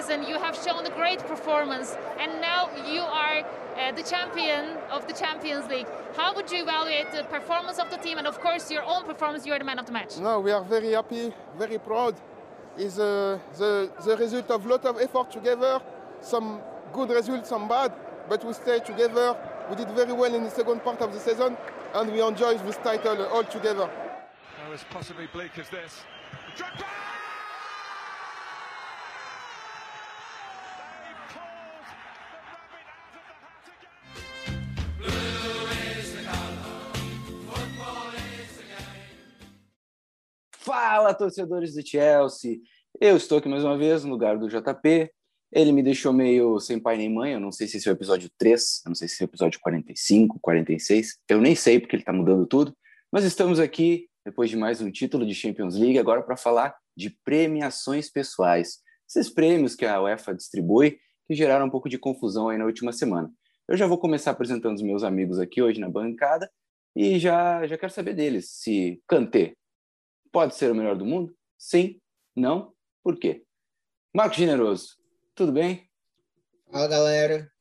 season you have shown a great performance, and now you are uh, the champion of the Champions League. How would you evaluate the performance of the team and, of course, your own performance? You are the man of the match. No, we are very happy, very proud. It's uh, the, the result of a lot of effort together, some good results, some bad, but we stay together. We did very well in the second part of the season, and we enjoy this title all together. How as possibly bleak as this. Drogba! Fala, torcedores do Chelsea! Eu estou aqui mais uma vez no lugar do JP. Ele me deixou meio sem pai nem mãe. Eu não sei se esse é o episódio 3, eu não sei se é o episódio 45, 46. Eu nem sei porque ele está mudando tudo. Mas estamos aqui depois de mais um título de Champions League, agora para falar de premiações pessoais. Esses prêmios que a UEFA distribui que geraram um pouco de confusão aí na última semana. Eu já vou começar apresentando os meus amigos aqui hoje na bancada e já, já quero saber deles se Kanté pode ser o melhor do mundo? Sim? Não? Por quê? Marco Generoso, tudo bem? Fala galera,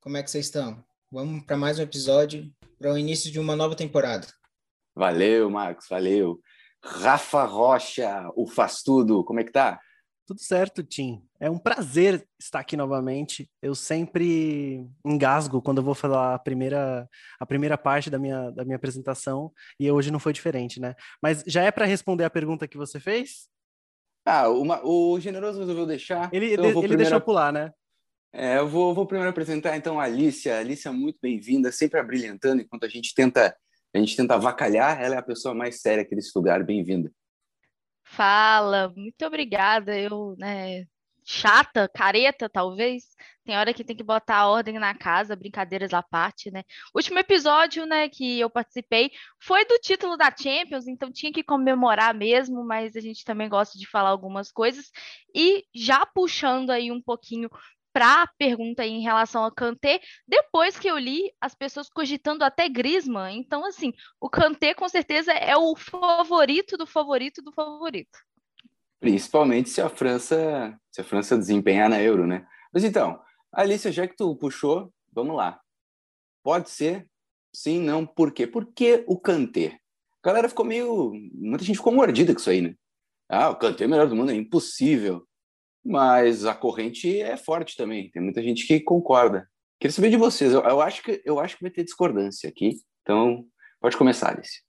como é que vocês estão? Vamos para mais um episódio, para o início de uma nova temporada. Valeu, Marcos, valeu. Rafa Rocha, o Faz Tudo, como é que tá? Tudo certo, Tim. É um prazer estar aqui novamente. Eu sempre engasgo quando eu vou falar a primeira, a primeira parte da minha, da minha apresentação e hoje não foi diferente, né? Mas já é para responder a pergunta que você fez? Ah, uma, o Generoso resolveu deixar. Ele, então ele, primeiro- deixou pular, né? É, eu vou, vou primeiro apresentar então a Alicia. Alicia, muito bem-vinda, sempre abrilhantando enquanto a gente tenta a gente tenta avacalhar. Ela é a pessoa mais séria aqui desse lugar. Bem-vinda. Fala, muito obrigada. Eu, né, chata, careta, talvez. Tem hora que tem que botar a ordem na casa, brincadeiras à parte, né? Último episódio, né, que eu participei foi do título da Champions, então tinha que comemorar mesmo, mas a gente também gosta de falar algumas coisas. E já puxando aí um pouquinho para a pergunta em relação ao Kanté, depois que eu li as pessoas cogitando até Griezmann, então assim, o Kanté com certeza é o favorito do favorito do favorito. Principalmente se a França se a França desempenhar na Euro, né? Mas então, Alicia, já que tu puxou, vamos lá. Pode ser? Sim, não. Por quê? Por que o Kanté? A galera ficou meio. Muita gente ficou mordida com isso aí, né? Ah, o Kanté é o melhor do mundo, é impossível. Mas a corrente é forte também. Tem muita gente que concorda. Queria saber de vocês. Eu, eu acho, que, eu acho que vai ter discordância aqui. Então, pode começar, Alice.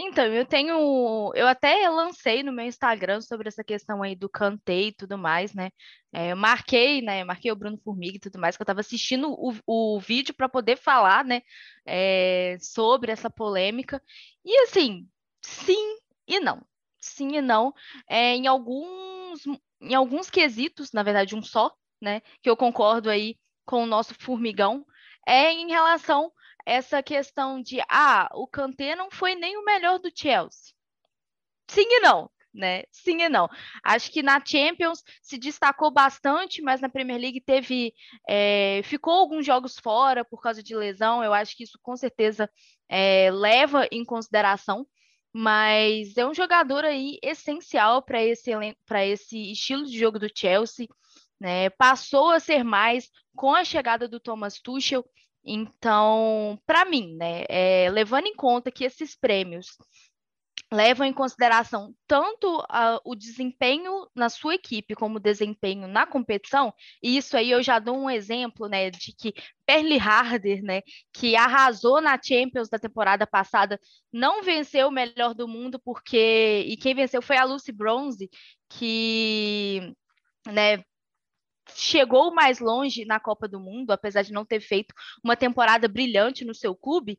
Então, eu tenho. Eu até lancei no meu Instagram sobre essa questão aí do Kanté e tudo mais, né? É, eu marquei, né? Marquei o Bruno Formiga e tudo mais, que eu estava assistindo o, o vídeo para poder falar, né? é, sobre essa polêmica. E assim, sim e não. Sim e não. É, em alguns, em alguns quesitos, na verdade, um só, né? Que eu concordo aí com o nosso formigão, é em relação essa questão de ah, o Kanté não foi nem o melhor do Chelsea. Sim e não, né? Sim e não. Acho que na Champions se destacou bastante, mas na Premier League teve é, ficou alguns jogos fora por causa de lesão. Eu acho que isso com certeza é, leva em consideração. Mas é um jogador aí essencial para esse esse estilo de jogo do Chelsea. Né? Passou a ser mais com a chegada do Thomas Tuchel. Então, para mim, né, é, levando em conta que esses prêmios levam em consideração tanto a, o desempenho na sua equipe como o desempenho na competição, e isso aí eu já dou um exemplo, né, de que Perli Harder, né, que arrasou na Champions da temporada passada, não venceu o melhor do mundo porque e quem venceu foi a Lucy Bronze, que né, chegou mais longe na Copa do Mundo, apesar de não ter feito uma temporada brilhante no seu clube.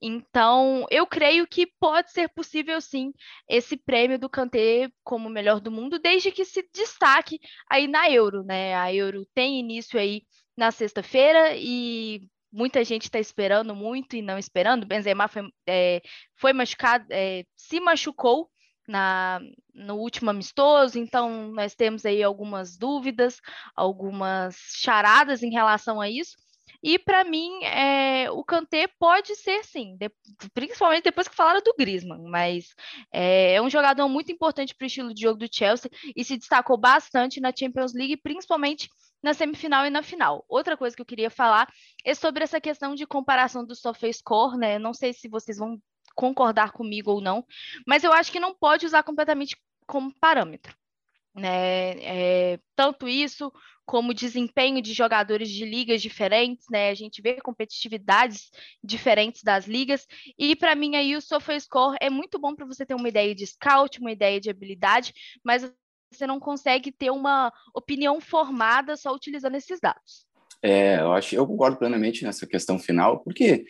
Então, eu creio que pode ser possível sim esse prêmio do Kanté como melhor do mundo, desde que se destaque aí na Euro, né? A Euro tem início aí na sexta-feira e muita gente está esperando muito e não esperando. Benzema foi, é, foi machucado, é, se machucou na, no último amistoso, então nós temos aí algumas dúvidas, algumas charadas em relação a isso. E para mim, é, o Kanté pode ser sim, de, principalmente depois que falaram do Griezmann, mas é, é um jogador muito importante para o estilo de jogo do Chelsea e se destacou bastante na Champions League, principalmente na semifinal e na final. Outra coisa que eu queria falar é sobre essa questão de comparação do SofaScore, né? Não sei se vocês vão concordar comigo ou não, mas eu acho que não pode usar completamente como parâmetro. Né? É, tanto isso como desempenho de jogadores de ligas diferentes, né? A gente vê competitividades diferentes das ligas e para mim aí o SofaScore é muito bom para você ter uma ideia de scout, uma ideia de habilidade, mas você não consegue ter uma opinião formada só utilizando esses dados. É, eu acho, eu concordo plenamente nessa questão final, porque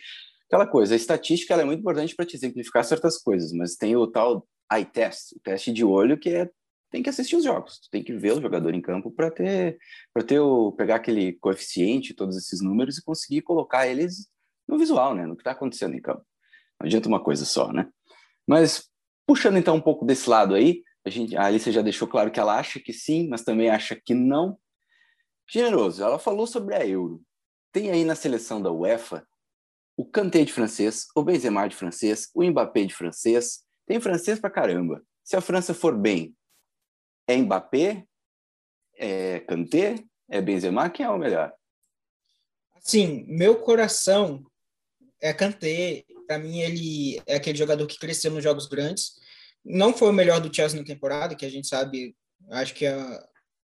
aquela coisa, a estatística é muito importante para te exemplificar certas coisas, mas tem o tal eye test, o teste de olho que é tem que assistir os jogos, tem que ver o jogador em campo para ter para ter o pegar aquele coeficiente, todos esses números e conseguir colocar eles no visual, né, no que está acontecendo em campo. Não adianta uma coisa só, né? Mas puxando então um pouco desse lado aí, a, gente, a Alice já deixou claro que ela acha que sim, mas também acha que não. Generoso, ela falou sobre a Euro. Tem aí na seleção da UEFA o Kanté de francês, o Benzema de francês, o Mbappé de francês. Tem francês pra caramba. Se a França for bem, é Mbappé? É Kanté? É Benzema? Quem é o melhor? Sim, meu coração é Kanté. Para mim, ele é aquele jogador que cresceu nos jogos grandes não foi o melhor do Chelsea na temporada, que a gente sabe, acho que a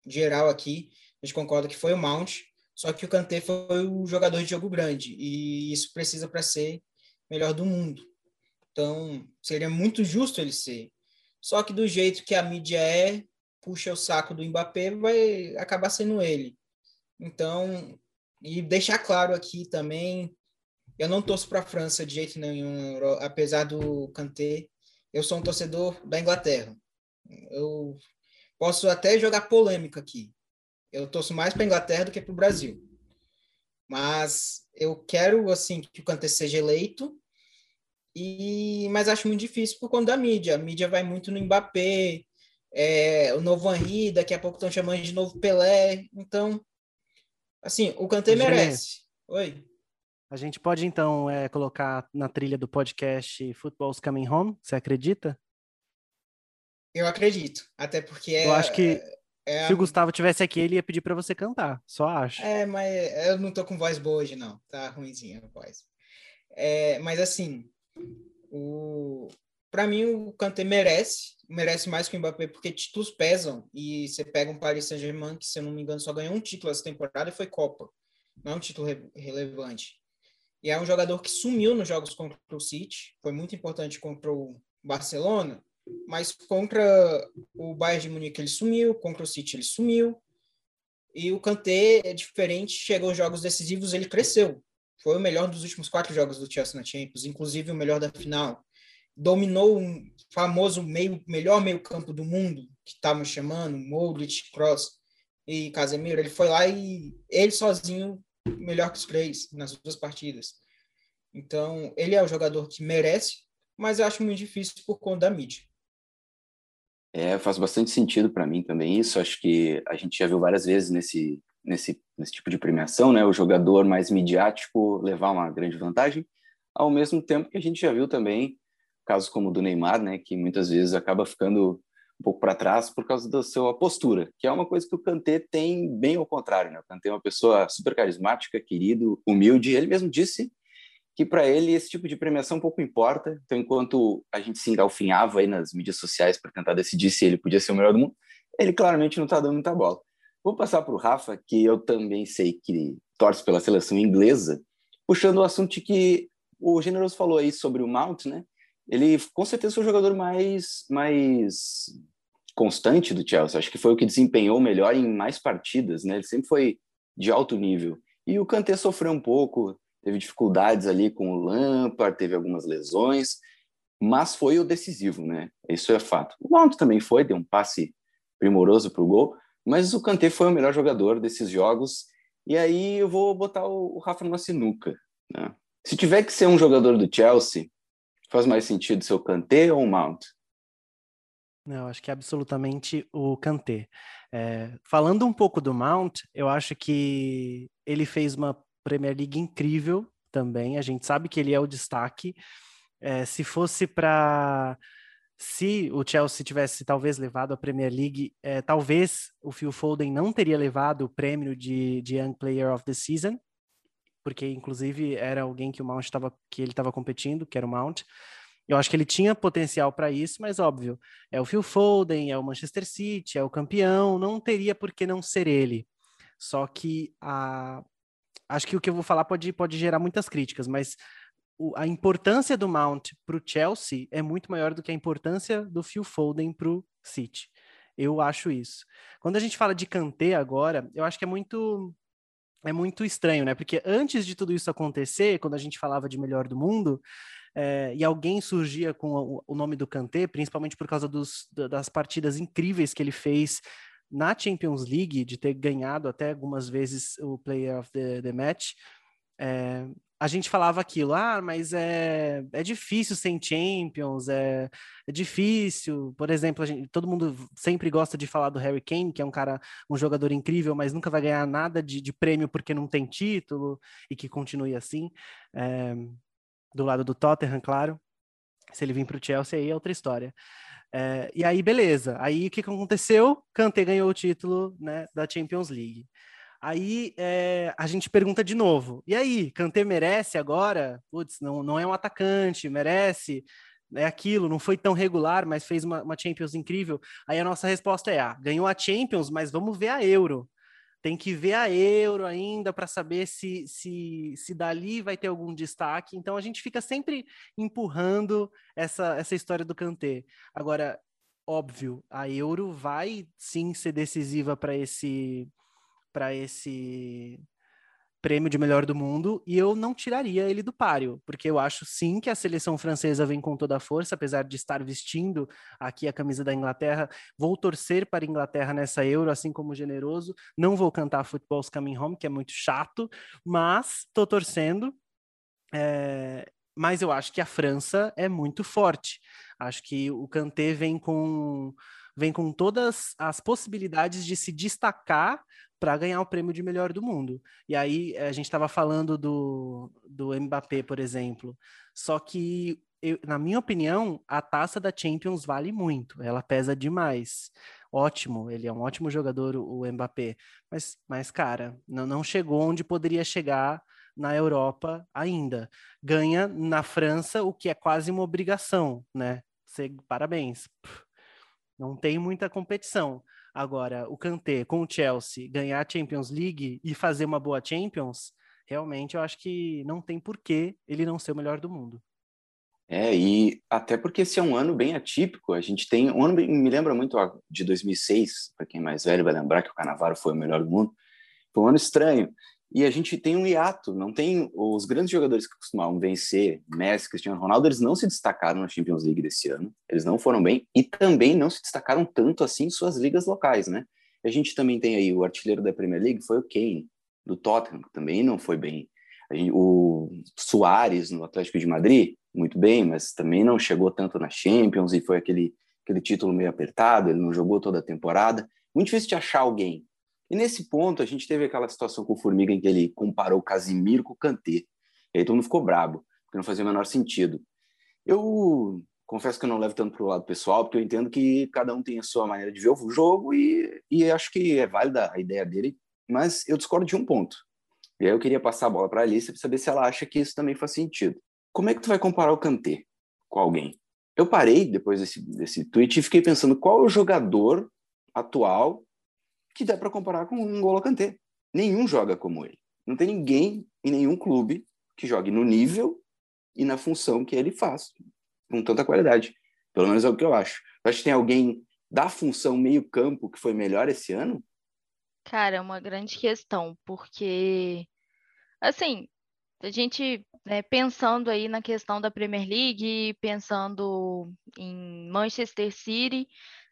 geral aqui, a gente concorda que foi o Mount, só que o Kanté foi o jogador de jogo grande, e isso precisa para ser melhor do mundo. Então, seria muito justo ele ser. Só que do jeito que a mídia é, puxa o saco do Mbappé, vai acabar sendo ele. Então, e deixar claro aqui também, eu não torço para a França de jeito nenhum, apesar do Kanté eu sou um torcedor da Inglaterra. Eu posso até jogar polêmica aqui. Eu torço mais para a Inglaterra do que para o Brasil. Mas eu quero assim que o Kanté seja eleito. E mas acho muito difícil por conta da mídia. A mídia vai muito no Mbappé, é, o novo Henry, daqui a pouco estão chamando de novo Pelé. Então, assim, o Kanté merece. Oi. A gente pode então é, colocar na trilha do podcast Football's Coming Home, você acredita? Eu acredito, até porque é, Eu acho que é, se o Gustavo tivesse aqui, ele ia pedir para você cantar, só acho. É, mas eu não tô com voz boa hoje, não. Tá ruimzinha a voz. É, mas assim, o... para mim o Kanté merece, merece mais que o Mbappé, porque títulos pesam. E você pega um Paris Saint-Germain, que se eu não me engano só ganhou um título essa temporada e foi Copa. Não é um título re relevante. E é um jogador que sumiu nos jogos contra o City, foi muito importante contra o Barcelona, mas contra o Bayern de Munique ele sumiu, contra o City ele sumiu. E o Kanté é diferente, chegou aos jogos decisivos, ele cresceu. Foi o melhor dos últimos quatro jogos do Chelsea na Champions, inclusive o melhor da final. Dominou um famoso meio, melhor meio-campo do mundo, que estávamos chamando, Modric, Kroos e Casemiro. Ele foi lá e ele sozinho melhor que os três nas duas partidas. Então, ele é o jogador que merece, mas eu acho muito difícil por conta da mídia. É, faz bastante sentido para mim também isso. Acho que a gente já viu várias vezes nesse, nesse, nesse tipo de premiação, né? O jogador mais midiático levar uma grande vantagem, ao mesmo tempo que a gente já viu também casos como o do Neymar, né? Que muitas vezes acaba ficando um pouco para trás por causa da sua postura, que é uma coisa que o Kanté tem bem ao contrário. Né? O Kanté é uma pessoa super carismática, querido, humilde. Ele mesmo disse que para ele esse tipo de premiação pouco importa. Então, enquanto a gente se engalfinhava aí nas mídias sociais para tentar decidir se ele podia ser o melhor do mundo, ele claramente não está dando muita bola. Vou passar para o Rafa, que eu também sei que torce pela seleção inglesa, puxando o assunto que o Generoso falou aí sobre o Mount, né? ele com certeza foi o jogador mais, mais constante do Chelsea. Acho que foi o que desempenhou melhor em mais partidas, né? Ele sempre foi de alto nível. E o Kanté sofreu um pouco, teve dificuldades ali com o Lampard, teve algumas lesões, mas foi o decisivo, né? Isso é fato. O Mount também foi, deu um passe primoroso para o gol, mas o Kanté foi o melhor jogador desses jogos. E aí eu vou botar o, Rafa numa sinuca. Né? Se tiver que ser um jogador do Chelsea, Faz mais sentido ser o Kanté ou o Mount? Não, acho que é absolutamente o Kanté. É, falando um pouco do Mount, eu acho que ele fez uma Premier League incrível também. A gente sabe que ele é o destaque. É, se fosse para se o Chelsea tivesse talvez levado a Premier League, é, talvez o Phil Foden não teria levado o prêmio de, de Young Player of the Season, porque inclusive era alguém que o Mount estava que ele estava competindo, que era o Mount. Eu acho que ele tinha potencial para isso, mas óbvio, é o Phil Foden, é o Manchester City, é o campeão, não teria por que não ser ele. Só que a acho que o que eu vou falar pode, pode gerar muitas críticas, mas o, a importância do Mount para o Chelsea é muito maior do que a importância do Phil Foden para o City. Eu acho isso. Quando a gente fala de Kanté agora, eu acho que é muito é muito estranho, né? Porque antes de tudo isso acontecer, quando a gente falava de melhor do mundo, é, e alguém surgia com o, o nome do Kanté, principalmente por causa dos, das partidas incríveis que ele fez na Champions League, de ter ganhado até algumas vezes o Player of the, the Match, é, a gente falava aquilo, ah, mas é, é difícil sem Champions, é, é difícil. Por exemplo, gente, todo mundo sempre gosta de falar do Harry Kane, que é um cara, um jogador incrível, mas nunca vai ganhar nada de, de prêmio porque não tem título e que continue assim. É, do lado do Tottenham, claro. Se ele vir para o Chelsea, aí é outra história. É, e aí, beleza. Aí o que, que aconteceu? Kanté ganhou o título né, da Champions League. Aí é, a gente pergunta de novo: e aí, Kanté merece agora? Putz, não, não é um atacante, merece, é aquilo, não foi tão regular, mas fez uma, uma Champions incrível. Aí a nossa resposta é: ah, ganhou a Champions, mas vamos ver a Euro. Tem que ver a Euro ainda para saber se, se, se dali vai ter algum destaque. Então a gente fica sempre empurrando essa, essa história do Kanté. Agora, óbvio, a Euro vai sim ser decisiva para esse para esse prêmio de melhor do mundo e eu não tiraria ele do páreo, porque eu acho sim que a seleção francesa vem com toda a força, apesar de estar vestindo aqui a camisa da Inglaterra. Vou torcer para a Inglaterra nessa Euro, assim como generoso. Não vou cantar Football's Coming Home, que é muito chato, mas estou torcendo. É... Mas eu acho que a França é muito forte. Acho que o Kanté vem com vem com todas as possibilidades de se destacar para ganhar o prêmio de melhor do mundo. E aí a gente estava falando do, do Mbappé, por exemplo. Só que, eu, na minha opinião, a taça da Champions vale muito. Ela pesa demais. Ótimo, ele é um ótimo jogador, o Mbappé. Mas, mas cara, não, não chegou onde poderia chegar na Europa ainda. Ganha na França, o que é quase uma obrigação, né? Parabéns. Não tem muita competição. Agora, o Kanté com o Chelsea ganhar a Champions League e fazer uma boa Champions, realmente eu acho que não tem porquê ele não ser o melhor do mundo. É, e até porque esse é um ano bem atípico. A gente tem um ano bem, me lembra muito de 2006, para quem é mais velho vai lembrar que o Canavaro foi o melhor do mundo. Foi um ano estranho. E a gente tem um hiato, não tem os grandes jogadores que costumavam vencer, Messi, Cristiano Ronaldo, eles não se destacaram na Champions League desse ano, eles não foram bem e também não se destacaram tanto assim em suas ligas locais, né? A gente também tem aí o artilheiro da Premier League, foi o Kane, do Tottenham, que também não foi bem. Gente, o Soares, no Atlético de Madrid, muito bem, mas também não chegou tanto na Champions e foi aquele, aquele título meio apertado, ele não jogou toda a temporada. Muito difícil de achar alguém e nesse ponto, a gente teve aquela situação com o Formiga em que ele comparou o Casimiro com o Kanté. E aí todo mundo ficou brabo, porque não fazia o menor sentido. Eu confesso que eu não levo tanto para o lado pessoal, porque eu entendo que cada um tem a sua maneira de ver o jogo e, e acho que é válida a ideia dele, mas eu discordo de um ponto. E aí eu queria passar a bola para a Alice para saber se ela acha que isso também faz sentido. Como é que tu vai comparar o Kanté com alguém? Eu parei depois desse, desse tweet e fiquei pensando qual é o jogador atual que dá para comparar com um N'Golo Kanté. Nenhum joga como ele. Não tem ninguém em nenhum clube que jogue no nível e na função que ele faz, com tanta qualidade. Pelo menos é o que eu acho. Acho que tem alguém da função meio-campo que foi melhor esse ano? Cara, é uma grande questão, porque, assim, a gente né, pensando aí na questão da Premier League, pensando em Manchester City,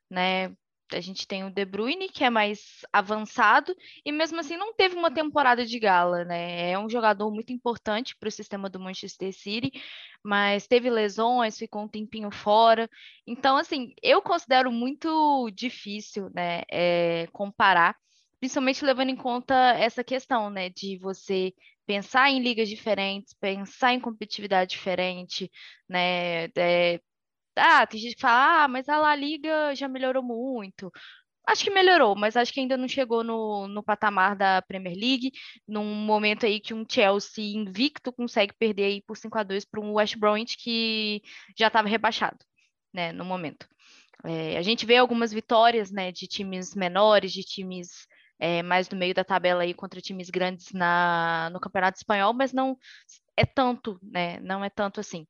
né, a gente tem o De Bruyne, que é mais avançado, e mesmo assim não teve uma temporada de gala, né? É um jogador muito importante para o sistema do Manchester City, mas teve lesões, ficou um tempinho fora. Então, assim, eu considero muito difícil, né, é, comparar, principalmente levando em conta essa questão, né, de você pensar em ligas diferentes, pensar em competitividade diferente, né? É, ah, tem gente que fala, ah, mas a La Liga já melhorou muito. Acho que melhorou, mas acho que ainda não chegou no, no patamar da Premier League, num momento aí que um Chelsea invicto consegue perder aí por 5 a 2 para um West Bromwich que já estava rebaixado, né, no momento. É, a gente vê algumas vitórias, né, de times menores, de times é, mais do meio da tabela aí contra times grandes na, no Campeonato Espanhol, mas não é tanto, né, não é tanto assim.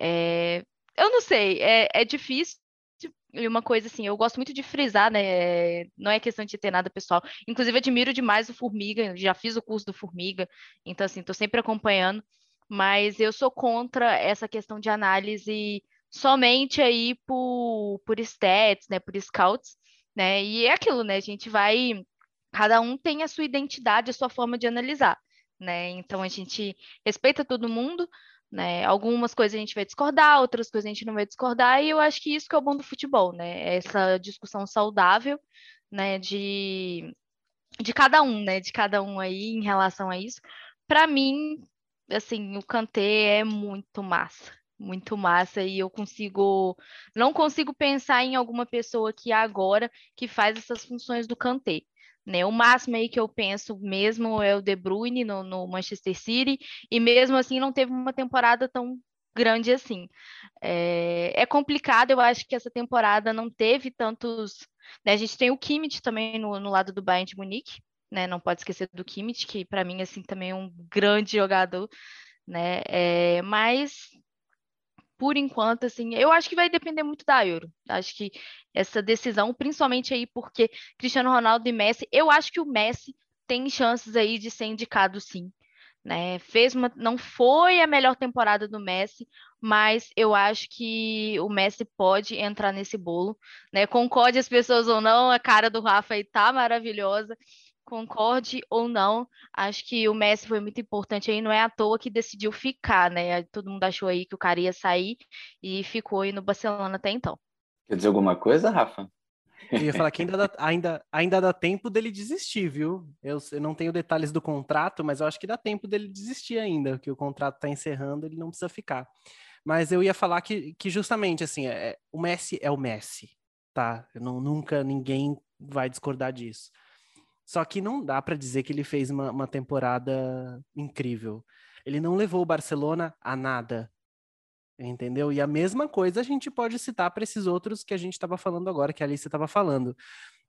É, eu não sei, é, é difícil, e uma coisa assim, eu gosto muito de frisar, né? Não é questão de ter nada pessoal. Inclusive, admiro demais o Formiga, já fiz o curso do Formiga, então, assim, estou sempre acompanhando, mas eu sou contra essa questão de análise somente aí por, por stats, né? Por scouts, né? E é aquilo, né? A gente vai. Cada um tem a sua identidade, a sua forma de analisar, né? Então a gente respeita todo mundo, né? Algumas coisas a gente vai discordar, outras coisas a gente não vai discordar, e eu acho que isso que é o bom do futebol, né? Essa discussão saudável, né? De, de cada um, né? De cada um aí em relação a isso. Para mim, assim, o Kanté é muito massa, muito massa, e eu consigo, não consigo pensar em alguma pessoa que agora que faz essas funções do Kanté. Né? O máximo aí que eu penso mesmo é o De Bruyne no, no Manchester City, e mesmo assim não teve uma temporada tão grande assim. É, é, complicado, eu acho que essa temporada não teve tantos. Né? A gente tem o Kimmich também no, no lado do Bayern de Munique, né? Não pode esquecer do Kimmich, que para mim assim também é um grande jogador, né? É, mas por enquanto, assim, eu acho que vai depender muito da Euro. Acho que essa decisão, principalmente aí porque Cristiano Ronaldo e Messi, eu acho que o Messi tem chances aí de ser indicado sim. Né? Fez uma, não foi a melhor temporada do Messi, mas eu acho que o Messi pode entrar nesse bolo, né? Concorde as pessoas ou não, a cara do Rafa aí tá maravilhosa concorde ou não, acho que o Messi foi muito importante aí, não é à toa que decidiu ficar, né? Todo mundo achou aí que o cara ia sair e ficou aí no Barcelona até então. Quer dizer alguma coisa, Rafa? Eu ia falar que ainda dá, ainda, ainda dá tempo dele desistir, viu? Eu, eu, não tenho detalhes do contrato, mas eu acho que dá tempo dele desistir ainda, que o contrato está encerrando, ele não precisa ficar. Mas eu ia falar que, que justamente, assim, é, o Messi é o Messi, tá? Não, nunca ninguém vai discordar disso. Só que não dá para dizer que ele fez uma, uma temporada incrível. Ele não levou o Barcelona a nada. Entendeu? E a mesma coisa a gente pode citar para esses outros que a gente estava falando agora, que a Alice estava falando.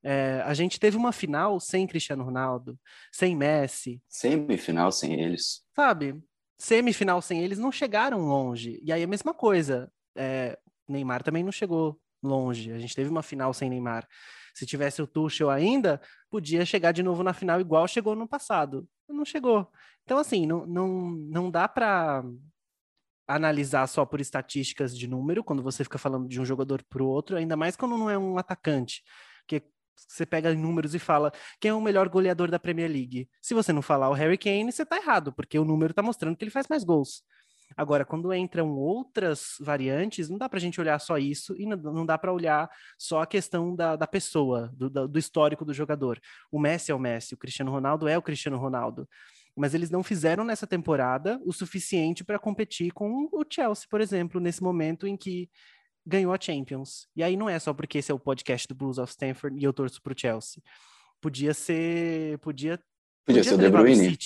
É, a gente teve uma final sem Cristiano Ronaldo, sem Messi. Semifinal sem eles. Sabe? Semifinal sem eles não chegaram longe. E aí a mesma coisa. É, Neymar também não chegou longe. A gente teve uma final sem Neymar. Se tivesse o Tuchel ainda, podia chegar de novo na final igual chegou no passado. Não chegou. Então, assim, não, não, não dá para analisar só por estatísticas de número, quando você fica falando de um jogador para o outro, ainda mais quando não é um atacante. Porque você pega números e fala quem é o melhor goleador da Premier League. Se você não falar o Harry Kane, você está errado, porque o número está mostrando que ele faz mais gols. Agora, quando entram outras variantes, não dá para a gente olhar só isso e não, dá para olhar só a questão da, da pessoa, do, do histórico do jogador. O Messi é o Messi, o Cristiano Ronaldo é o Cristiano Ronaldo mas eles não fizeram nessa temporada o suficiente para competir com o Chelsea, por exemplo, nesse momento em que ganhou a Champions. E aí não é só porque esse é o podcast do Blues of Stanford e eu torço para o Chelsea. Podia ser, podia, podia, podia ser o De Bruyne.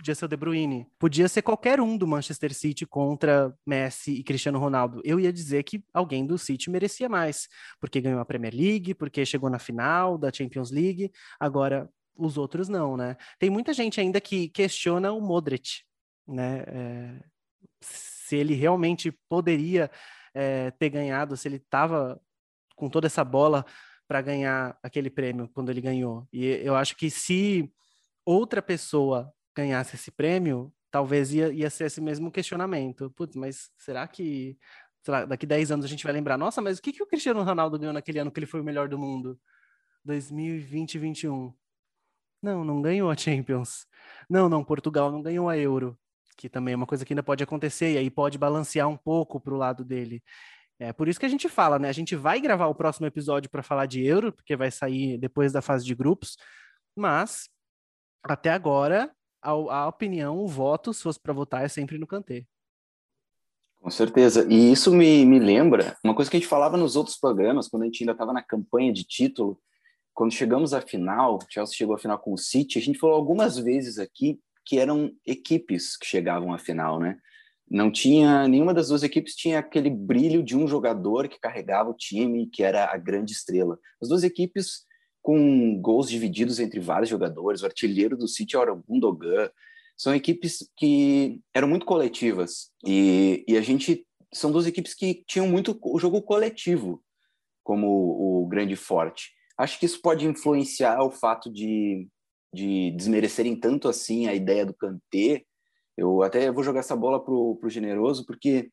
Podia ser o De Bruyne. Podia ser qualquer um do Manchester City contra Messi e Cristiano Ronaldo. Eu ia dizer que alguém do City merecia mais, porque ganhou a Premier League, porque chegou na final da Champions League. Agora, os outros não, né? Tem muita gente ainda que questiona o Modric, né? É, se ele realmente poderia é, ter ganhado, se ele estava com toda essa bola para ganhar aquele prêmio quando ele ganhou. E eu acho que se outra pessoa ganhasse esse prêmio, talvez ia, ia ser esse mesmo questionamento. Putz, mas será que lá, daqui 10 anos a gente vai lembrar? Nossa, mas o que, que o Cristiano Ronaldo ganhou naquele ano que ele foi o melhor do mundo? 2020 e 2021. Não, não ganhou a Champions. Não, não, Portugal não ganhou a Euro, que também é uma coisa que ainda pode acontecer, e aí pode balancear um pouco para o lado dele. É por isso que a gente fala, né? A gente vai gravar o próximo episódio para falar de Euro, porque vai sair depois da fase de grupos, mas até agora a, a opinião, o voto, se fosse para votar, é sempre no Kanté. Com certeza. E isso me, me lembra uma coisa que a gente falava nos outros programas, quando a gente ainda estava na campanha de título. Quando chegamos à final, Chelsea chegou à final com o City, a gente falou algumas vezes aqui que eram equipes que chegavam à final, né? Não tinha nenhuma das duas equipes tinha aquele brilho de um jogador que carregava o time, que era a grande estrela. As duas equipes com gols divididos entre vários jogadores. O artilheiro do City era o Gundogan, são equipes que eram muito coletivas e, e a gente são duas equipes que tinham muito o jogo coletivo como o, o grande forte. Acho que isso pode influenciar o fato de, de desmerecerem tanto assim a ideia do Kanté. Eu até vou jogar essa bola pro, pro generoso porque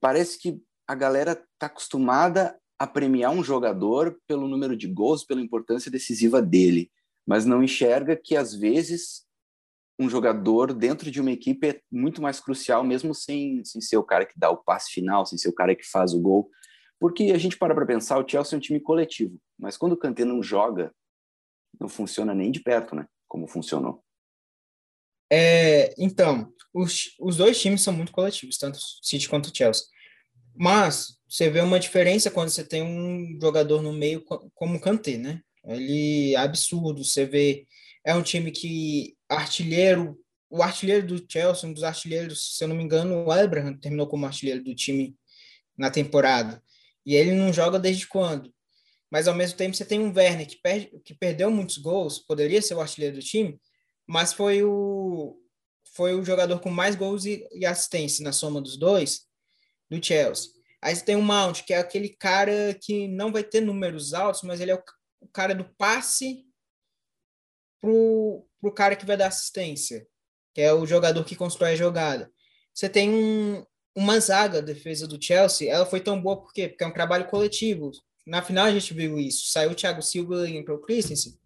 parece que a galera tá acostumada a premiar um jogador pelo número de gols, pela importância decisiva dele, mas não enxerga que às vezes um jogador dentro de uma equipe é muito mais crucial, mesmo sem, sem ser o cara que dá o passe final, sem ser o cara que faz o gol. Porque a gente para para pensar, o Chelsea é um time coletivo, mas quando o Kanté não joga, não funciona nem de perto, né? Como funcionou. É, então, os, os dois times são muito coletivos, tanto o City quanto o Chelsea. Mas você vê uma diferença quando você tem um jogador no meio como o Kanté, né? Ele é absurdo, você vê é um time que artilheiro, o artilheiro do Chelsea, um dos artilheiros, se eu não me engano, o Abraham terminou como artilheiro do time na temporada. E ele não joga desde quando? Mas ao mesmo tempo você tem um Werner que, perde, que perdeu muitos gols, poderia ser o artilheiro do time, mas foi o foi o jogador com mais gols e, e assistência na soma dos dois do Chelsea. Aí você tem o Mount, que é aquele cara que não vai ter números altos, mas ele é o, o cara do passe pro, pro cara que vai dar assistência, que é o jogador que constrói a jogada. Você tem um, uma zaga, a defesa do Chelsea, ela foi tão boa por quê? Porque é um trabalho coletivo. Na final a gente viu isso. Saiu o Thiago Silva e entrou o Christensen.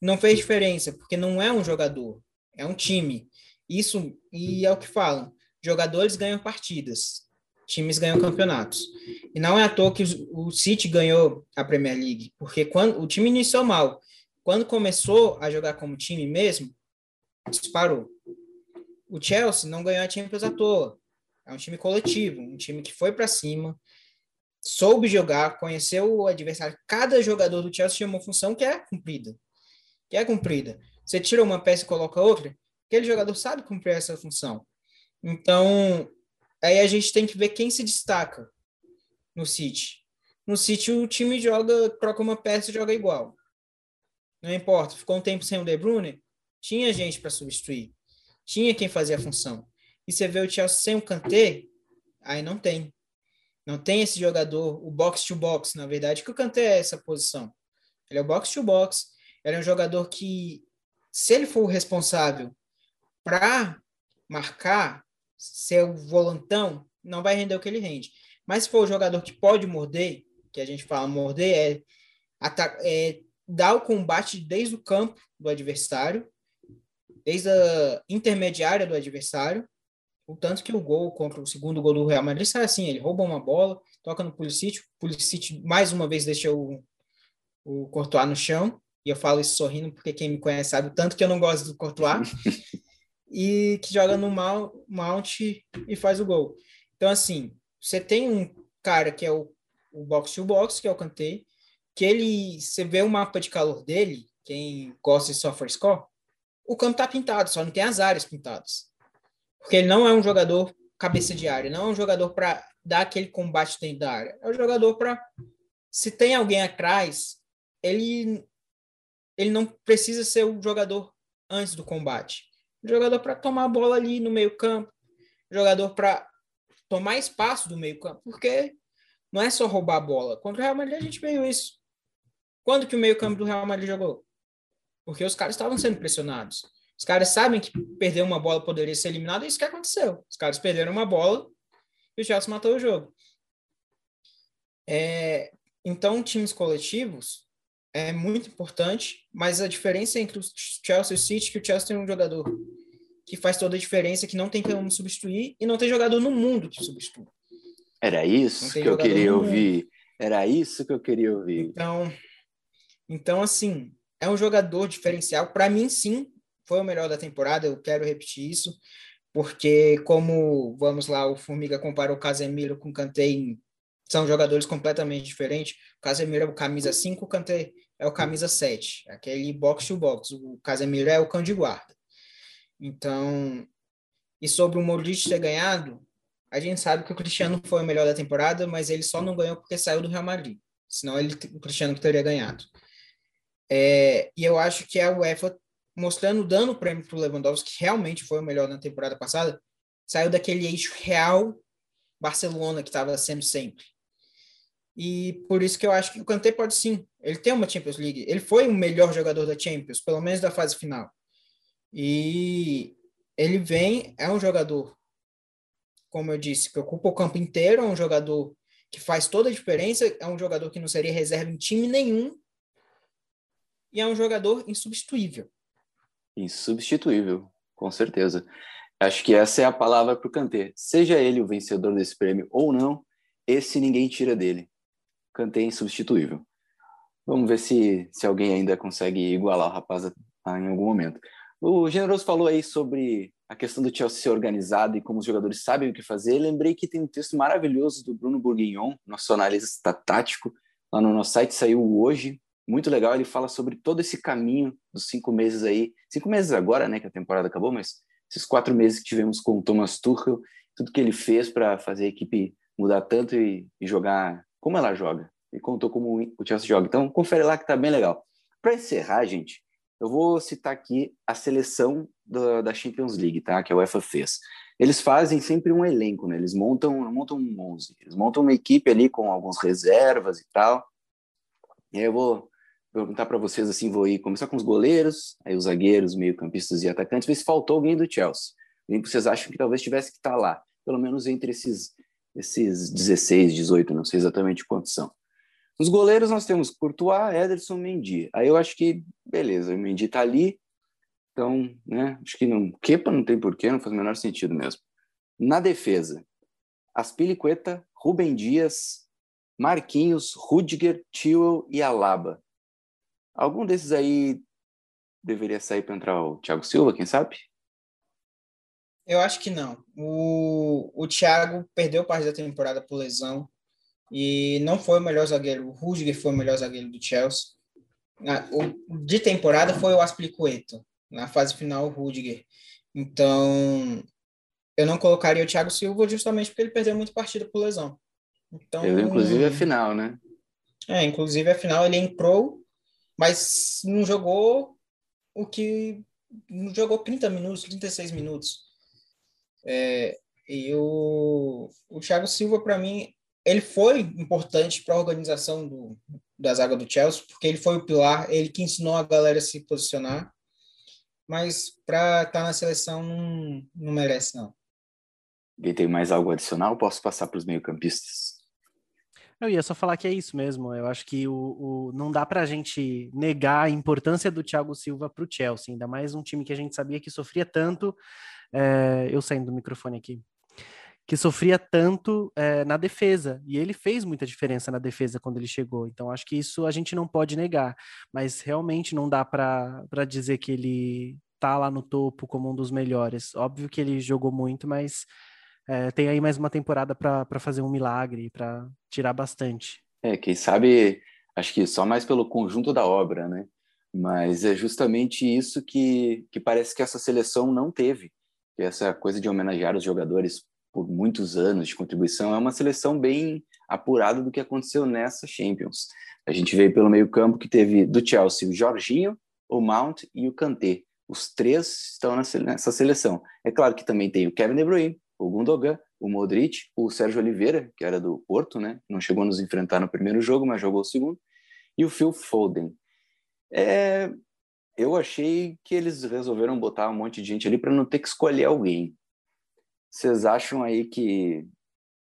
Não fez diferença, porque não é um jogador, é um time. Isso, e é o que falam, jogadores ganham partidas, times ganham campeonatos. E não é à toa que o City ganhou a Premier League, porque quando o time iniciou mal, quando começou a jogar como time mesmo, disparou. O Chelsea não ganhou a Champions à toa. É um time coletivo, um time que foi para cima, soube jogar, conheceu o adversário. Cada jogador do Chelsea tinha uma função que é cumprida. Que é cumprida. Você tira uma peça e coloca outra, aquele jogador sabe cumprir essa função. Então, aí a gente tem que ver quem se destaca no City. No City, o time joga, troca uma peça e joga igual não importa, ficou um tempo sem o De Bruyne, tinha gente para substituir, tinha quem fazia a função. E você vê o Chelsea sem o Kanté, aí não tem. Não tem esse jogador, o box to box, na verdade, que o Kanté é essa posição. Ele é o box to box, ele é um jogador que, se ele for o responsável para marcar, ser o volantão, não vai render o que ele rende. Mas se for o jogador que pode morder, que a gente fala morder, é, é dá o combate desde o campo do adversário, desde a intermediária do adversário, o tanto que o gol contra o segundo gol do Real Madrid sai assim, ele rouba uma bola, toca no Pulisic, o Pulisic mais uma vez deixa o, o Courtois no chão, e eu falo isso sorrindo porque quem me conhece sabe o tanto que eu não gosto do Courtois, e que joga no Mount e faz o gol. Então, assim, você tem um cara que é o, o box-to-box, que é o Kanté, que ele, você vê o mapa de calor dele, quem gosta de software score, o campo tá pintado, só não tem as áreas pintadas. Porque ele não é um jogador cabeça de área, não é um jogador para dar aquele combate dentro da área. É um jogador para se tem alguém atrás, ele ele não precisa ser o jogador antes do combate. Jogador para tomar a bola ali no meio-campo, jogador para tomar espaço do meio-campo, porque não é só roubar a bola. Contra o Real Madrid a gente viu isso. Quando que o meio-campo do Real Madrid jogou? Porque os caras estavam sendo pressionados. Os caras sabem que perder uma bola poderia ser eliminado, é isso que aconteceu. Os caras perderam uma bola e o Chelsea matou o jogo. É, então, times coletivos é muito importante, mas a diferença entre o Chelsea e o City é que o Chelsea tem um jogador que faz toda a diferença, que não tem como substituir, e não tem jogador no mundo que substitui. Era isso que eu queria ouvir. Era isso que eu queria ouvir. Então, então, assim, é um jogador diferencial. Para mim, sim, foi o melhor da temporada, eu quero repetir isso, porque como, vamos lá, o Formiga compara o Casemiro com o Kanté, são jogadores completamente diferentes. O Casemiro é o camisa 5, o Kanté é o camisa 7, aquele box to box. O Casemiro é o cão de guarda. Então, e sobre o Modric ter ganhado, a gente sabe que o Cristiano foi o melhor da temporada, mas ele só não ganhou porque saiu do Real Madrid. Senão ele, o Cristiano teria ganhado. É, e eu acho que a UEFA mostrando, dando o prêmio para o Lewandowski, que realmente foi o melhor na temporada passada, saiu daquele eixo real Barcelona que estava sendo sempre. E por isso que eu acho que o Kanté pode sim. Ele tem uma Champions League. Ele foi o melhor jogador da Champions, pelo menos da fase final. E ele vem, é um jogador, como eu disse, que ocupa o campo inteiro, é um jogador que faz toda a diferença, é um jogador que não seria reserva em time nenhum. E é um jogador insubstituível. Insubstituível, com certeza. Acho que essa é a palavra para o Kanté. Seja ele o vencedor desse prêmio ou não, esse ninguém tira dele. Kanté é insubstituível. Vamos ver se, se alguém ainda consegue igualar o rapaz em algum momento. O Generoso falou aí sobre a questão do Chelsea ser organizado e como os jogadores sabem o que fazer. lembrei que tem um texto maravilhoso do Bruno Bourguignon, nosso analista tático, lá no nosso site, saiu hoje, muito legal. Ele fala sobre todo esse caminho dos cinco meses aí, cinco meses agora, né, que a temporada acabou, mas esses quatro meses que tivemos com o Thomas Tuchel, tudo que ele fez para fazer a equipe mudar tanto e, e, jogar como ela joga. E contou como o Chelsea joga. Então, confere lá que tá bem legal. Para encerrar, gente, eu vou citar aqui a seleção da, da, Champions League, tá? Que a UEFA fez. Eles fazem sempre um elenco, né? Eles montam, montam um 11. Eles montam uma equipe ali com algumas reservas e tal. E aí eu vou perguntar para vocês assim, vou ir começar com os goleiros, aí os zagueiros, meio-campistas e atacantes, ver se faltou alguém do Chelsea. Alguém que vocês acham que talvez tivesse que estar tá lá, pelo menos entre esses esses 16, 18, não sei exatamente quantos são. Os goleiros nós temos Courtois, Ederson, Mendy. Aí eu acho que beleza, o Mendy tá ali. Então, né, acho que não quepa não tem porquê, não faz o menor sentido mesmo. Na defesa, Aspilicueta, Rubem Dias, Marquinhos, Rudiger, Tio e Alaba. Algum desses aí deveria sair para entrar o Thiago Silva, quem sabe? Eu acho que não. O, o Thiago perdeu parte da temporada por lesão e não foi o melhor zagueiro. O Rudiger foi o melhor zagueiro do Chelsea. De temporada foi o Asplicueto. Na fase final, o Rudiger. Então, eu não colocaria o Thiago Silva justamente porque ele perdeu muita partida por lesão. Então, ele, inclusive, a final, né? É, inclusive a final ele entrou mas não jogou o que não jogou 30 minutos, 36 minutos. É, e o, o Thiago Silva, para mim, ele foi importante para a organização do, da zaga do Chelsea, porque ele foi o pilar, ele que ensinou a galera a se posicionar, mas para estar tá na seleção não, não merece, não. E tem mais algo adicional? Posso passar para os meio-campistas? Eu ia só falar que é isso mesmo. Eu acho que o, o não dá para a gente negar a importância do Thiago Silva para o Chelsea, ainda mais um time que a gente sabia que sofria tanto. É, eu saindo do microfone aqui. Que sofria tanto é, na defesa, e ele fez muita diferença na defesa quando ele chegou. Então, acho que isso a gente não pode negar, mas realmente não dá para dizer que ele tá lá no topo como um dos melhores. Óbvio que ele jogou muito, mas é, tem aí mais uma temporada para fazer um milagre, para tirar bastante. É, quem sabe, acho que só mais pelo conjunto da obra, né? Mas é justamente isso que, que parece que essa seleção não teve. Essa coisa de homenagear os jogadores por muitos anos de contribuição é uma seleção bem apurada do que aconteceu nessa Champions. A gente veio pelo meio campo que teve do Chelsea o Jorginho, o Mount e o Kanté. Os três estão nessa seleção. É claro que também tem o Kevin De Bruyne, o Gundogan, o Modric, o Sérgio Oliveira, que era do Porto, né? Não chegou a nos enfrentar no primeiro jogo, mas jogou o segundo. E o Phil Foden. É, eu achei que eles resolveram botar um monte de gente ali para não ter que escolher alguém. Vocês acham aí que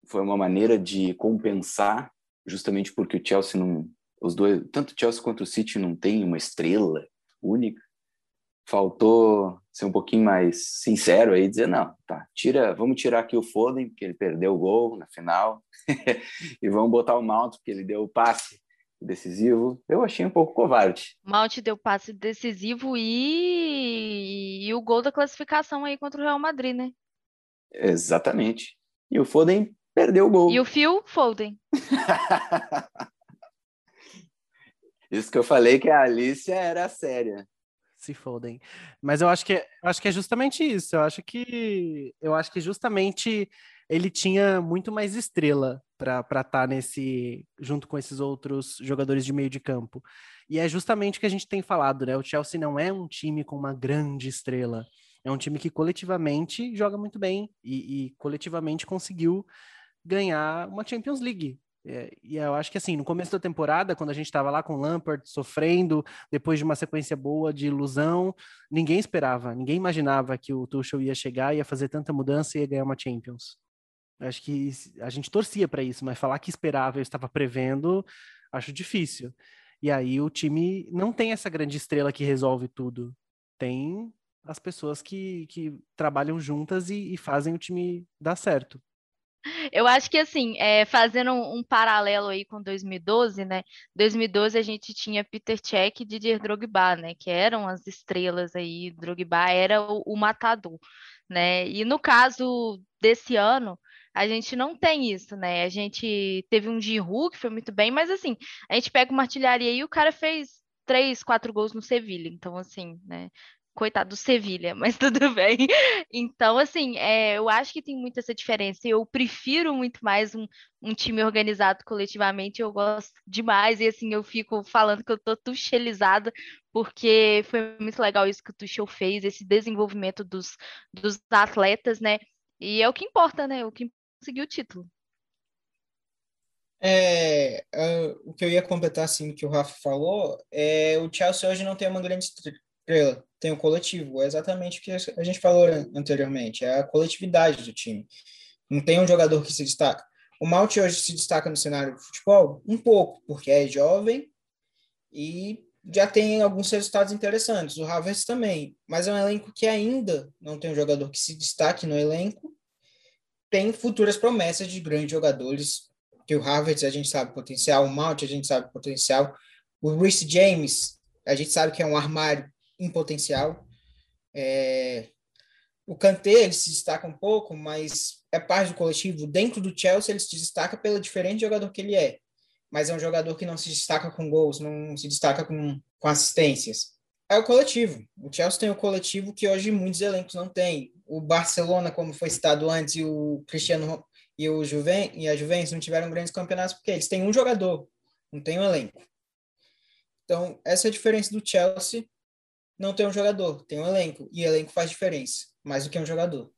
foi uma maneira de compensar, justamente porque o Chelsea não, os dois, tanto o Chelsea quanto o City não tem uma estrela única? faltou ser um pouquinho mais sincero aí, dizer, não, tá, tira, vamos tirar aqui o Foden, porque ele perdeu o gol na final, e vamos botar o Mount, porque ele deu o passe decisivo. Eu achei um pouco covarde. Mount deu passe decisivo e... e o gol da classificação aí contra o Real Madrid, né? Exatamente. E o Foden perdeu o gol. E o Phil Foden. Isso que eu falei que a Alicia era séria. se fodem. Mas eu acho que é, eu acho que é justamente isso. Eu acho que eu acho que justamente ele tinha muito mais estrela para estar tá nesse junto com esses outros jogadores de meio de campo. E é justamente o que a gente tem falado, né? O Chelsea não é um time com uma grande estrela. É um time que coletivamente joga muito bem e, e coletivamente conseguiu ganhar uma Champions League. É, e eu acho que assim, no começo da temporada, quando a gente estava lá com o Lampard sofrendo, depois de uma sequência boa de ilusão, ninguém esperava, ninguém imaginava que o Tuchel ia chegar, ia fazer tanta mudança e ia ganhar uma Champions. Eu acho que a gente torcia para isso, mas falar que esperava, eu estava prevendo, acho difícil. E aí o time não tem essa grande estrela que resolve tudo. Tem as pessoas que, que trabalham juntas e, e fazem o time dar certo. Eu acho que assim, é, fazendo um, um, paralelo aí com 2012, né? 2012 a gente tinha Peter Cech e Didier Drogba, né? Que eram as estrelas aí. Drogba era o, o matador, né? E no caso desse ano, a gente não tem isso, né? A gente teve um Giroud que foi muito bem, mas assim, a gente pega uma artilharia e o cara fez três, quatro gols no Sevilha. Então, assim, né? Coitado do Sevilha, mas tudo bem. Então, assim, é, eu acho que tem muito essa diferença. Eu prefiro muito mais um, um time organizado coletivamente, eu gosto demais, e assim, eu fico falando que eu tô tuchelizada, porque foi muito legal isso que o Tuchel fez, esse desenvolvimento dos, dos atletas, né? E é o que importa, né? O que conseguiu o título. É, uh, o que eu ia completar, assim, que o Rafa falou, é o Chelsea hoje não tem uma grande estrela, tem o coletivo. É exatamente o que a gente falou anteriormente, é a coletividade do time. Não tem um jogador que se destaca. O Malte hoje se destaca no cenário do futebol? Um pouco, porque é jovem e já tem alguns resultados interessantes. O Havertz também, mas é um elenco que ainda não tem um jogador que se destaque no elenco. Tem futuras promessas de grandes jogadores, que o Havertz a gente sabe o potencial, o Mount a gente sabe o potencial, o Reece James a gente sabe que é um armário em potencial. É... O Kanté ele se destaca um pouco, mas é parte do coletivo. Dentro do Chelsea ele se destaca pelo diferente jogador que ele é, mas é um jogador que não se destaca com gols, não se destaca com, com assistências. É o coletivo. O Chelsea tem o coletivo que hoje muitos elencos não têm. O Barcelona, como foi citado antes, e o Cristiano e o Juven e a Juventus não tiveram grandes campeonatos porque eles têm um jogador, não tem um elenco. Então, essa é a diferença do Chelsea não tem um jogador, tem um elenco. E elenco faz diferença, mais do que um jogador.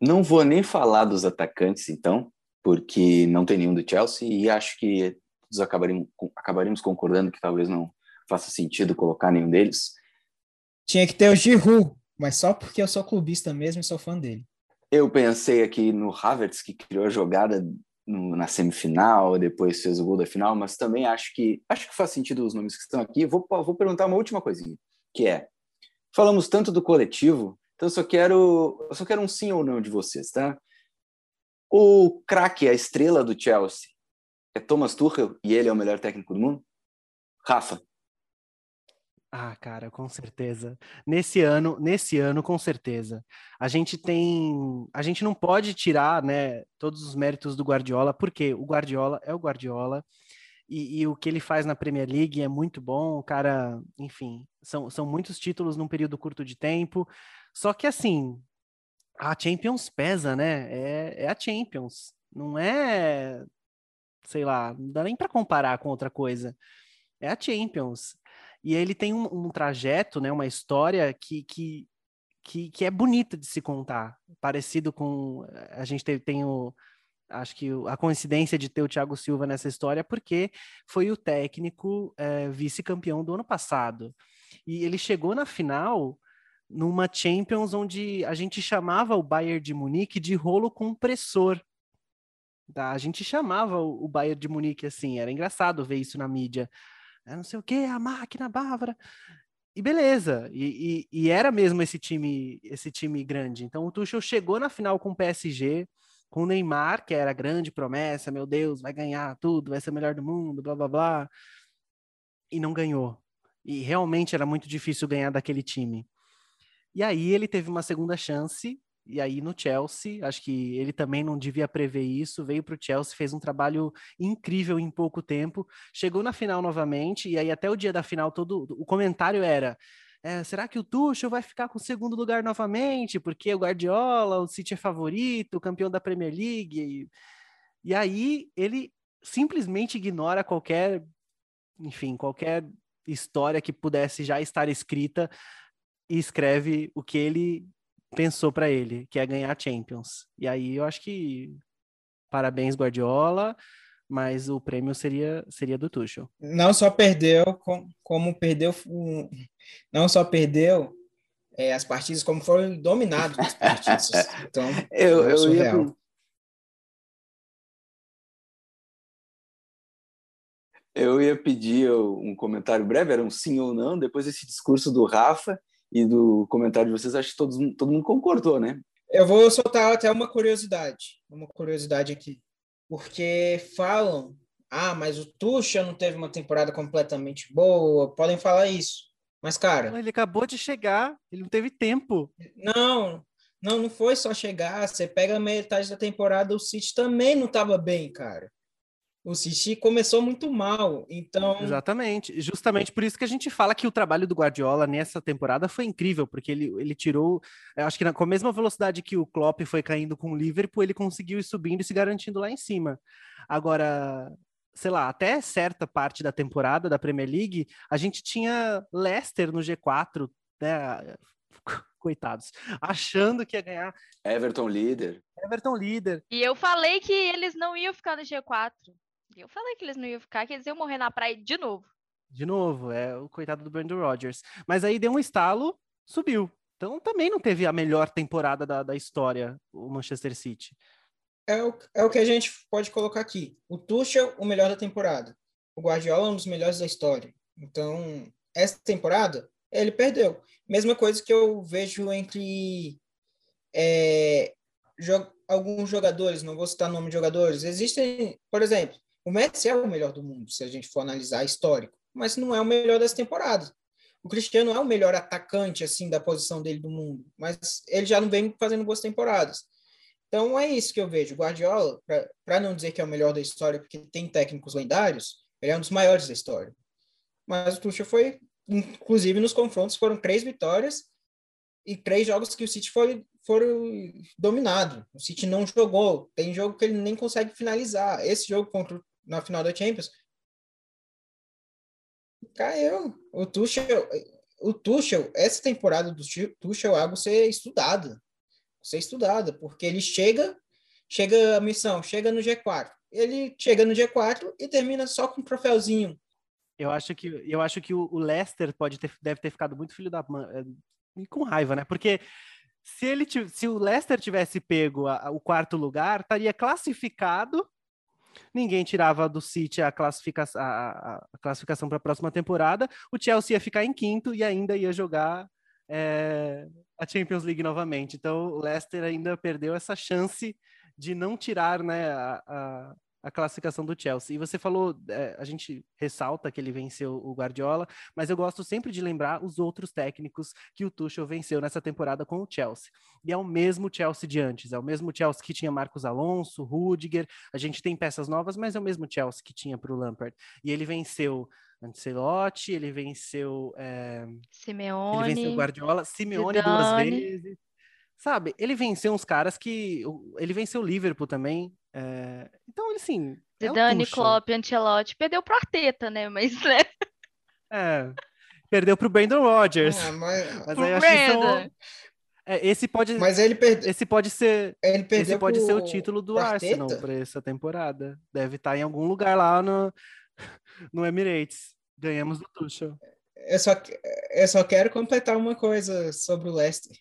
Não vou nem falar dos atacantes, então, porque não tem nenhum do Chelsea e acho que todos acabaríamos, acabaríamos concordando que talvez não faça sentido colocar nenhum deles. Tinha que ter o Giroud, mas só porque eu sou clubista mesmo e sou fã dele. Eu pensei aqui no Havertz, que criou a jogada no, na semifinal, depois fez o gol da final, mas também acho que acho que faz sentido os nomes que estão aqui. Vou, vou perguntar uma última coisinha que é: falamos tanto do coletivo, então eu só quero, eu só quero um sim ou não de vocês, tá? O craque, a estrela do Chelsea, é Thomas Tuchel e ele é o melhor técnico do mundo? Rafa. Ah, cara, com certeza. Nesse ano, nesse ano, com certeza. A gente tem, a gente não pode tirar, né, todos os méritos do Guardiola, porque o Guardiola é o Guardiola e, e, o que ele faz na Premier League é muito bom. O cara, enfim, são, são muitos títulos num período curto de tempo. Só que assim, a Champions pesa, né? É, é a Champions. Não é, sei lá, não dá nem para comparar com outra coisa. É a Champions. E ele tem um, um trajeto, né, uma história que, que, que, que, é bonita de se contar. Parecido com. A gente tem, tem o acho que a coincidência de ter o Thiago Silva nessa história é porque foi o técnico é, vice-campeão do ano passado. E ele chegou na final numa Champions onde a gente chamava o Bayern de Munique de rolo compressor. Tá? A gente chamava o Bayern de Munique assim, era engraçado ver isso na mídia. É, não sei o que, a máquina bávara. E beleza, e, e, e, era mesmo esse time, esse time grande. Então o Tuchel chegou na final com o PSG, com o Neymar, que era grande promessa, meu Deus, vai ganhar tudo, vai ser o melhor do mundo, blá blá blá. e não ganhou. E realmente era muito difícil ganhar daquele time. E aí ele teve uma segunda chance, e aí no Chelsea, acho que ele também não devia prever isso, veio para o Chelsea, fez um trabalho incrível em pouco tempo, chegou na final novamente, e aí até o dia da final todo o comentário era é, será que o Tuchel vai ficar com o segundo lugar novamente? Porque o Guardiola, o City é favorito, campeão da Premier League. E, e aí ele simplesmente ignora qualquer, enfim, qualquer história que pudesse já estar escrita e escreve o que ele pensou para ele, que é ganhar Champions. E aí eu acho que parabéns Guardiola, mas o prêmio seria seria do Tuchel. Não só perdeu, como perdeu, não só perdeu é, as partidas, como foram dominados as partidas. Então, eu, é eu ia, Eu ia pedir um comentário breve, era um sim ou não, depois desse discurso do Rafa e do comentário de vocês, acho que todos, todo mundo concordou, né? Eu vou soltar até uma curiosidade, uma curiosidade aqui, porque falam, ah, mas o Tuchel não teve uma temporada completamente boa, podem falar isso, mas cara... Ele acabou de chegar, ele não teve tempo. Não, não, não foi só chegar, você pega a metade da temporada, o City também não estava bem, cara o City começou muito mal, então... Exatamente, justamente por isso que a gente fala que o trabalho do Guardiola nessa temporada foi incrível, porque ele, ele tirou, acho que na, com a mesma velocidade que o Klopp foi caindo com o Liverpool, ele conseguiu ir subindo e se garantindo lá em cima. Agora, sei lá, até certa parte da temporada da Premier League, a gente tinha Leicester no G4, né? Coitados, achando que ia ganhar. Everton líder. Everton líder. E eu falei que eles não iam ficar no G4. Eu falei que eles não iam ficar, que eles iam morrer na praia de novo. De novo, é o coitado do Brandon Rodgers. Mas aí deu um estalo, subiu. Então também não teve a melhor temporada da, da história, o Manchester City. É o, é o que a gente pode colocar aqui. O Tuchel, o melhor da temporada. O Guardiola, um dos melhores da história. Então, essa temporada, ele perdeu. Mesma coisa que eu vejo entre é, jo alguns jogadores, não vou citar nome de jogadores. Existem, por exemplo, o Messi é o melhor do mundo, se a gente for analisar histórico, mas não é o melhor das temporadas. O Cristiano é o melhor atacante assim da posição dele do mundo, mas ele já não vem fazendo boas temporadas. Então é isso que eu vejo. O Guardiola, para não dizer que é o melhor da história, porque tem técnicos lendários, ele é um dos maiores da história. Mas o Tuchel foi, inclusive nos confrontos, foram três vitórias e três jogos que o City foi, foram dominado. O City não jogou. Tem jogo que ele nem consegue finalizar. Esse jogo contra na final da Champions, caiu. O Tuchel, o Tuchel, essa temporada do Tuchel é algo ser estudada, ser estudada, porque ele chega, chega a missão, chega no G4. Ele chega no G4 e termina só com um troféuzinho. Eu acho que eu acho que o Leicester pode ter, deve ter ficado muito filho da eh, e com raiva, né? Porque se ele se o Leicester tivesse pego a, a, o quarto lugar, estaria classificado ninguém tirava do City a, classifica a, a classificação para a próxima temporada, o Chelsea ia ficar em quinto e ainda ia jogar é, a Champions League novamente. Então o Leicester ainda perdeu essa chance de não tirar né, a, a classificação do Chelsea. E você falou, é, a gente ressalta que ele venceu o Guardiola, mas eu gosto sempre de lembrar os outros técnicos que o Tuchel venceu nessa temporada com o Chelsea. E é o mesmo Chelsea de antes, é o mesmo Chelsea que tinha Marcos Alonso, Rudiger, a gente tem peças novas, mas é o mesmo Chelsea que tinha para o Lampard. E ele venceu Ancelotti, ele venceu é, Simeone, ele venceu Guardiola, Simeone Zidane. duas vezes. Sabe, ele venceu uns caras que. Ele venceu o Liverpool também. É... Então, assim. É Zidane, Klopp, Ancelotti. Perdeu pro Arteta, né? Mas, né? É. Perdeu pro Brandon Rodgers. Ah, mas... mas aí acho que são... é, esse pode. Mas ele perdeu. Esse pode ser. Ele esse pode pro... ser o título do Arsenal para essa temporada. Deve estar tá em algum lugar lá no, no Emirates. Ganhamos do Tuchel. Eu só, eu só quero completar uma coisa sobre o Leicester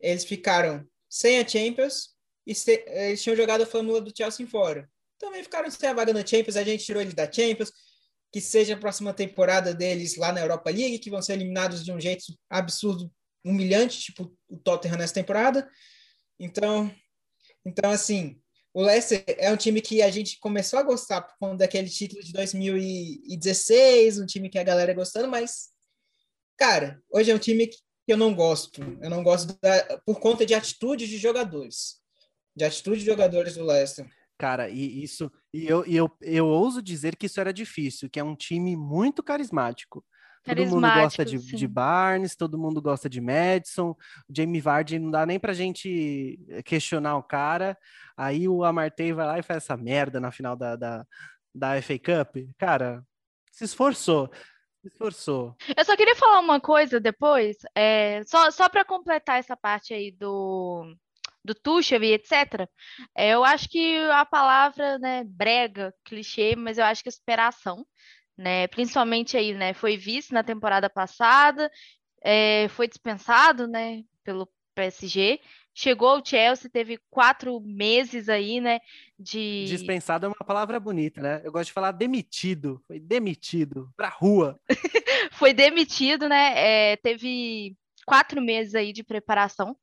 eles ficaram sem a Champions e se, eles tinham jogado a Fórmula do Chelsea fora. Também ficaram sem a vaga na Champions, a gente tirou eles da Champions, que seja a próxima temporada deles lá na Europa League, que vão ser eliminados de um jeito absurdo, humilhante, tipo o Tottenham nessa temporada. Então, então assim, o Leicester é um time que a gente começou a gostar por conta daquele título de 2016, um time que a galera é gostando, mas, cara, hoje é um time que eu não gosto. Eu não gosto da, por conta de atitudes de jogadores. De atitude de jogadores do Leicester. Cara, e isso, e eu, e eu, eu ouso dizer que isso era difícil, que é um time muito carismático. Todo mundo gosta de, de, Barnes, todo mundo gosta de Madison. O Jamie Vardy não dá nem pra gente questionar o cara. Aí o Amartey vai lá e faz essa merda na final da, da, da FA Cup. Cara, se esforçou. Se esforçou. Eu só queria falar uma coisa depois, é, só, só para completar essa parte aí do, do Tuchel e etc. É, eu acho que a palavra, né, brega, clichê, mas eu acho que é superação, né, principalmente aí, né, foi visto na temporada passada, é, foi dispensado, né, pelo PSG, chegou ao Chelsea, teve quatro meses aí, né, de... Dispensado é uma palavra bonita, né? Eu gosto de falar demitido, foi demitido, pra rua. foi demitido, né, é, teve quatro meses aí de preparação,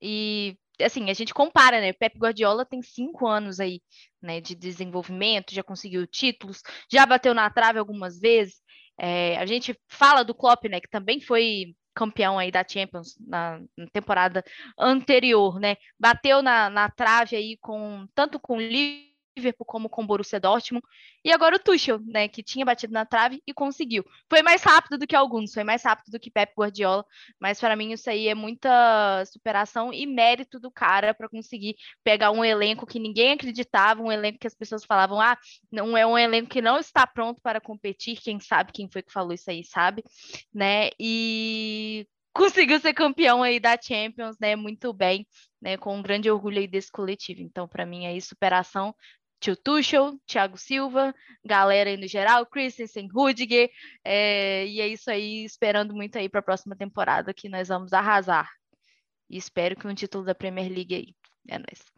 e assim, a gente compara, né? Pep Guardiola tem cinco anos aí, né, de desenvolvimento, já conseguiu títulos, já bateu na trave algumas vezes. É, a gente fala do Klopp, né, que também foi campeão aí da Champions na, na temporada anterior, né? Bateu na, na trave aí com tanto com o Liverpool Liverpool como com o Borussia Dortmund. E agora o Tuchel, né, que tinha batido na trave e conseguiu. Foi mais rápido do que alguns, foi mais rápido do que Pep Guardiola, mas para mim isso aí é muita superação e mérito do cara para conseguir pegar um elenco que ninguém acreditava, um elenco que as pessoas falavam: "Ah, não é um elenco que não está pronto para competir". Quem sabe quem foi que falou isso aí, sabe? Né? E conseguiu ser campeão aí da Champions, né? Muito bem, né? Com um grande orgulho aí desse coletivo. Então, para mim, aí superação tio Tuchel, Thiago Silva, galera aí no geral, Christensen, Rudiger, é, e é isso aí, esperando muito aí para a próxima temporada que nós vamos arrasar. E espero que um título da Premier League aí. É nóis.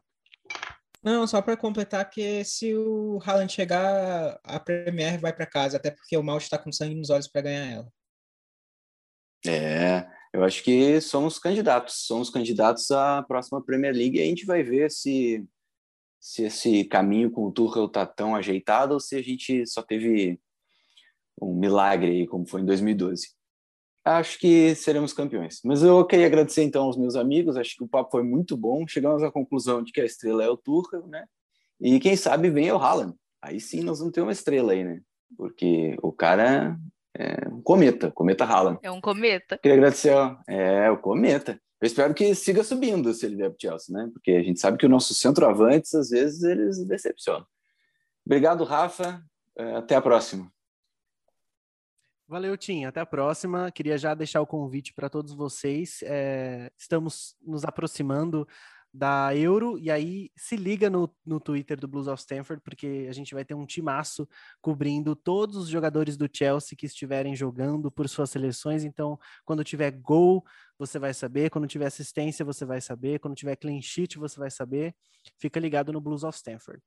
Não, só para completar que se o Haaland chegar, a Premier vai para casa, até porque o Mal está com sangue nos olhos para ganhar ela. É, eu acho que somos candidatos, somos candidatos à próxima Premier League e a gente vai ver se se esse caminho com o Tuchel está tão ajeitado ou se a gente só teve um milagre aí, como foi em 2012. Acho que seremos campeões. Mas eu queria agradecer então aos meus amigos, acho que o papo foi muito bom. Chegamos à conclusão de que a estrela é o Tuchel, né? E quem sabe vem o Haaland. Aí sim nós vamos ter uma estrela aí, né? Porque o cara é um cometa, cometa Haaland. É um cometa. Queria agradecer, ó, é o cometa. Eu espero que siga subindo se ele vier para o Chelsea, né? Porque a gente sabe que o nosso centroavantes, às vezes, eles decepcionam. Obrigado, Rafa. É, até a próxima. Valeu, Tim. Até a próxima. Queria já deixar o convite para todos vocês. É, estamos nos aproximando da Euro, e aí se liga no, no Twitter do Blues of Stanford, porque a gente vai ter um timaço cobrindo todos os jogadores do Chelsea que estiverem jogando por suas seleções. Então, quando tiver gol, você vai saber, quando tiver assistência, você vai saber, quando tiver clean sheet, você vai saber. Fica ligado no Blues of Stanford.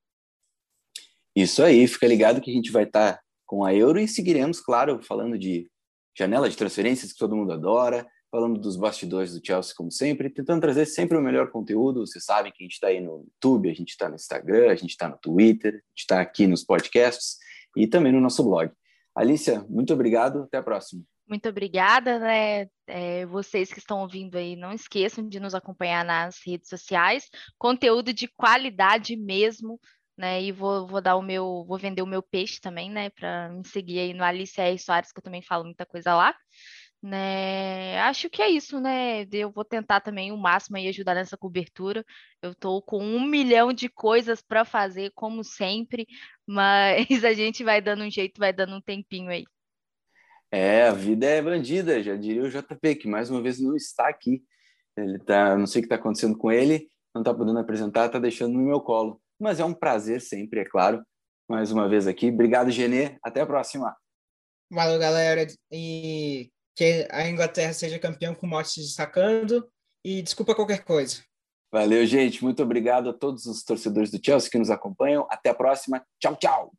Isso aí, fica ligado que a gente vai estar tá com a Euro e seguiremos, claro, falando de janela de transferências que todo mundo adora, falando dos bastidores do Chelsea, como sempre, tentando trazer sempre o melhor conteúdo. Vocês sabem que a gente está aí no YouTube, a gente está no Instagram, a gente está no Twitter, a gente está aqui nos podcasts e também no nosso blog. Alicia, muito obrigado, até a próxima. Muito obrigada, né? É, vocês que estão ouvindo aí, não esqueçam de nos acompanhar nas redes sociais, conteúdo de qualidade mesmo, né? E vou, vou dar o meu, vou vender o meu peixe também, né? Para me seguir aí no Alice R. Soares, que eu também falo muita coisa lá né? Acho que é isso, né? Eu vou tentar também o máximo aí ajudar nessa cobertura. Eu estou com um milhão de coisas para fazer, como sempre, mas a gente vai dando um jeito, vai dando um tempinho aí. É, a vida é bandida, já diria o JP, que mais uma vez não está aqui. Ele tá, não sei o que está acontecendo com ele, não está podendo apresentar, está deixando no meu colo. Mas é um prazer sempre, é claro, mais uma vez aqui. Obrigado, Genê. Até a próxima. Valeu, galera. E que a Inglaterra seja campeã com o se destacando e desculpa qualquer coisa. Valeu, gente. Muito obrigado a todos os torcedores do Chelsea que nos acompanham. Até a próxima. Tchau, tchau.